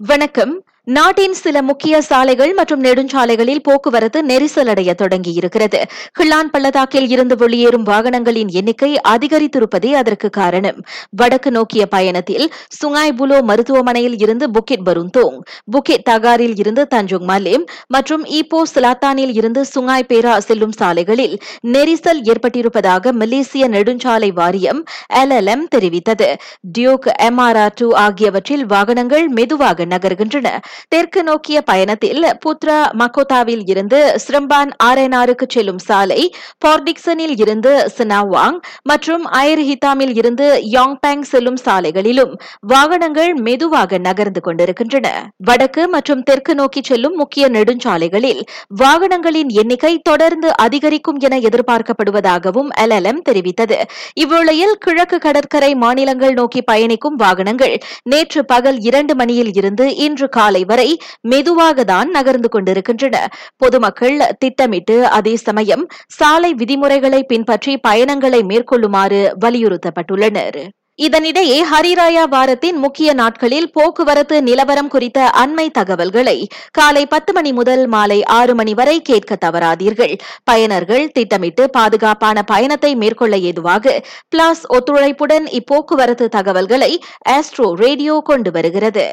வணக்கம். நாட்டின் சில முக்கிய சாலைகள் மற்றும் நெடுஞ்சாலைகளில் போக்குவரத்து நெரிசலடைய தொடங்கியிருக்கிறது. கிள்ளான் பள்ளத்தாக்கில் இருந்து வெளியேறும் வாகனங்களின் எண்ணிக்கை அதிகரித்திருப்பதே அதற்கு காரணம். வடக்கு நோக்கிய பயணத்தில் சுங்காய் புலோ மருத்துவமனையில் இருந்து புக்கிட் பருந்தோங் புக்கிட் தகாரில் இருந்து தஞ்சோங் மலிம் மற்றும் ஈப்போ சிலாத்தானில் இருந்து சுங்காய் பேரா செல்லும் சாலைகளில் நெரிசல் ஏற்பட்டிருப்பதாக மலேசிய நெடுஞ்சாலை வாரியம் எல்எல்எம் தெரிவித்தது. டியூக் எம்ஆர்ஆர் டூ ஆகியவற்றில் வாகனங்கள் மெதுவாக நகர்கின்றன. தெற்கு நோக்கிய பயணத்தில் புத்ரா மக்கோதாவில் இருந்து ஸ்ரம்பான் ஆரேனாருக்கு செல்லும் சாலை பார்டிக்சனில் இருந்து சினாவாங் மற்றும் அயர் ஹித்தாமில் இருந்து யாங்பேங் செல்லும் சாலைகளிலும் வாகனங்கள் மெதுவாக நகர்ந்து கொண்டிருக்கின்றன. வடக்கு மற்றும் தெற்கு நோக்கி செல்லும் முக்கிய நெடுஞ்சாலைகளில் வாகனங்களின் எண்ணிக்கை தொடர்ந்து அதிகரிக்கும் என எதிர்பார்க்கப்படுவதாகவும் எல்எல்எம் தெரிவித்தது. இவ்வேளையில் கிழக்கு கடற்கரை மாநிலங்கள் நோக்கி பயணிக்கும் வாகனங்கள் நேற்று பகல் இரண்டு மணியில் இருந்து இன்று காலை வரை மெதுவாக தான் நகர்ந்து கொண்டிருக்கின்றன. பொதுமக்கள் திட்டமிட்டு அதே சமயம் சாலை விதிமுறைகளை பின்பற்றி பயணங்களை மேற்கொள்ளுமாறு வலியுறுத்தப்பட்டுள்ளனர். இதனிடையே ஹரிராயா வாரத்தின் முக்கிய நாட்களில் போக்குவரத்து நிலவரம் குறித்த அண்மை தகவல்களை காலை பத்து மணி முதல் மாலை ஆறு மணி வரை கேட்க தவறாதீர்கள். பயனர்கள் திட்டமிட்டு பாதுகாப்பான பயணத்தை மேற்கொள்ள ஏதுவாக பிளாஸ் ஒத்துழைப்புடன் இப்போக்குவரத்து தகவல்களை ஆஸ்ட்ரோ ரேடியோ கொண்டு வருகிறது.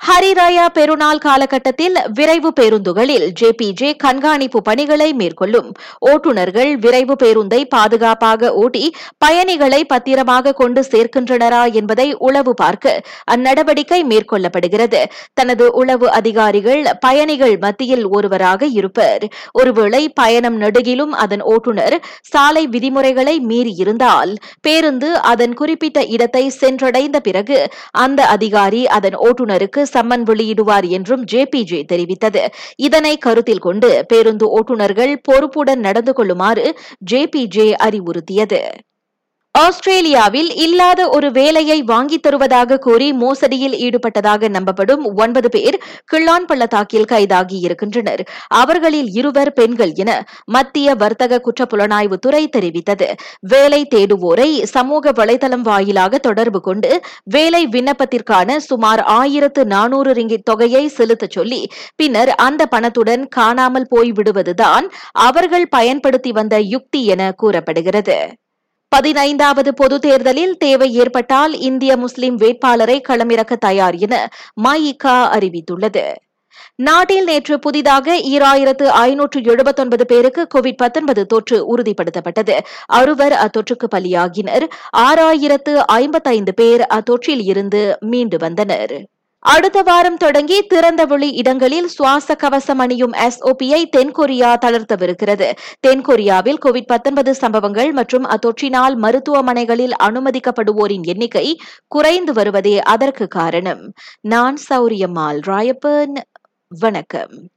ஹரிராயா பெருநாள் காலகட்டத்தில் விரைவு பேருந்துகளில் ஜேபிஜே கண்காணிப்பு பணிகளை மேற்கொள்ளும். ஓட்டுநர்கள் விரைவு பேருந்தை பாதுகாப்பாக ஓட்டி பயணிகளை பத்திரமாக கொண்டு சேர்க்கின்றனரா என்பதை உளவு பார்க்க அந்நடவடிக்கை மேற்கொள்ளப்படுகிறது. தனது உளவு அதிகாரிகள் பயணிகள் மத்தியில் ஒருவராக இருப்பர். ஒருவேளை பயணம் நெடுகிலும் அதன் ஓட்டுநர் சாலை விதிமுறைகளை மீறியிருந்தால் பேருந்து அதன் குறிப்பிட்ட இடத்தை சென்றடைந்த பிறகு அந்த அதிகாரி அதன் ஓட்டுநருக்கு சம்மன் வெளியிடுவார் என்றும் ஜேபிஜே தெரிவித்தது. இதனை கருத்தில் கொண்டு பேருந்து ஓட்டுநர்கள் பொறுப்புடன் நடந்து கொள்ளுமாறு ஜேபிஜே அறிவுறுத்தியது. ஆஸ்திரேலியாவில் இல்லாத ஒரு வேலையை வாங்கித் தருவதாக கூறி மோசடியில் ஈடுபட்டதாக நம்பப்படும் ஒன்பது பேர் கிள்ளான் பள்ளத்தாக்கில் கைதாகி இருக்கின்றனர். அவர்களில் இருவர் பெண்கள் என மத்திய வர்த்தக குற்றப்புலனாய்வு துறை தெரிவித்தது. வேலை தேடுவோரை சமூக வலைதளம் வாயிலாக தொடர்பு கொண்டு வேலை விண்ணப்பத்திற்கான சுமார் ஆயிரத்து நானூறு ரிங்கிட் தொகையை செலுத்தச் சொல்லி பின்னர் அந்த பணத்துடன் காணாமல் போய்விடுவதுதான் அவர்கள் பயன்படுத்தி வந்த யுக்தி என கூறப்படுகிறது. பதினைந்தாவது பொது தேர்தலில் தேவை ஏற்பட்டால் இந்திய முஸ்லிம் வேட்பாளரை களமிறக்க தயார் என மஇகா அறிவித்துள்ளது. நாட்டில் நேற்று புதிதாக ஈராயிரத்து ஐநூற்று எழுபத்தொன்பது பேருக்கு கோவிட் பத்தொன்பது தொற்று உறுதிப்படுத்தப்பட்டது. அறுவர் அத்தொற்றுக்கு பலியாகினர். ஆறாயிரத்து ஐம்பத்தைந்து பேர் அத்தொற்றில் இருந்து மீண்டு வந்தனர். அடுத்த வாரம் தொடங்கி திறந்தவெளி இடங்களில் சுவாச கவசம் அணியும் எஸ்ஓபியை தென்கொரியா தளர்த்தவிருக்கிறது. தென்கொரியாவில் கோவிட் பத்தொன்பது சம்பவங்கள் மற்றும் அத்தொற்றினால் மருத்துவமனைகளில் அனுமதிக்கப்படுவோரின் எண்ணிக்கை குறைந்து வருவதே அதற்கு காரணம். நான் சௌரியம்மாள் ராயப்பன் வணக்கம்.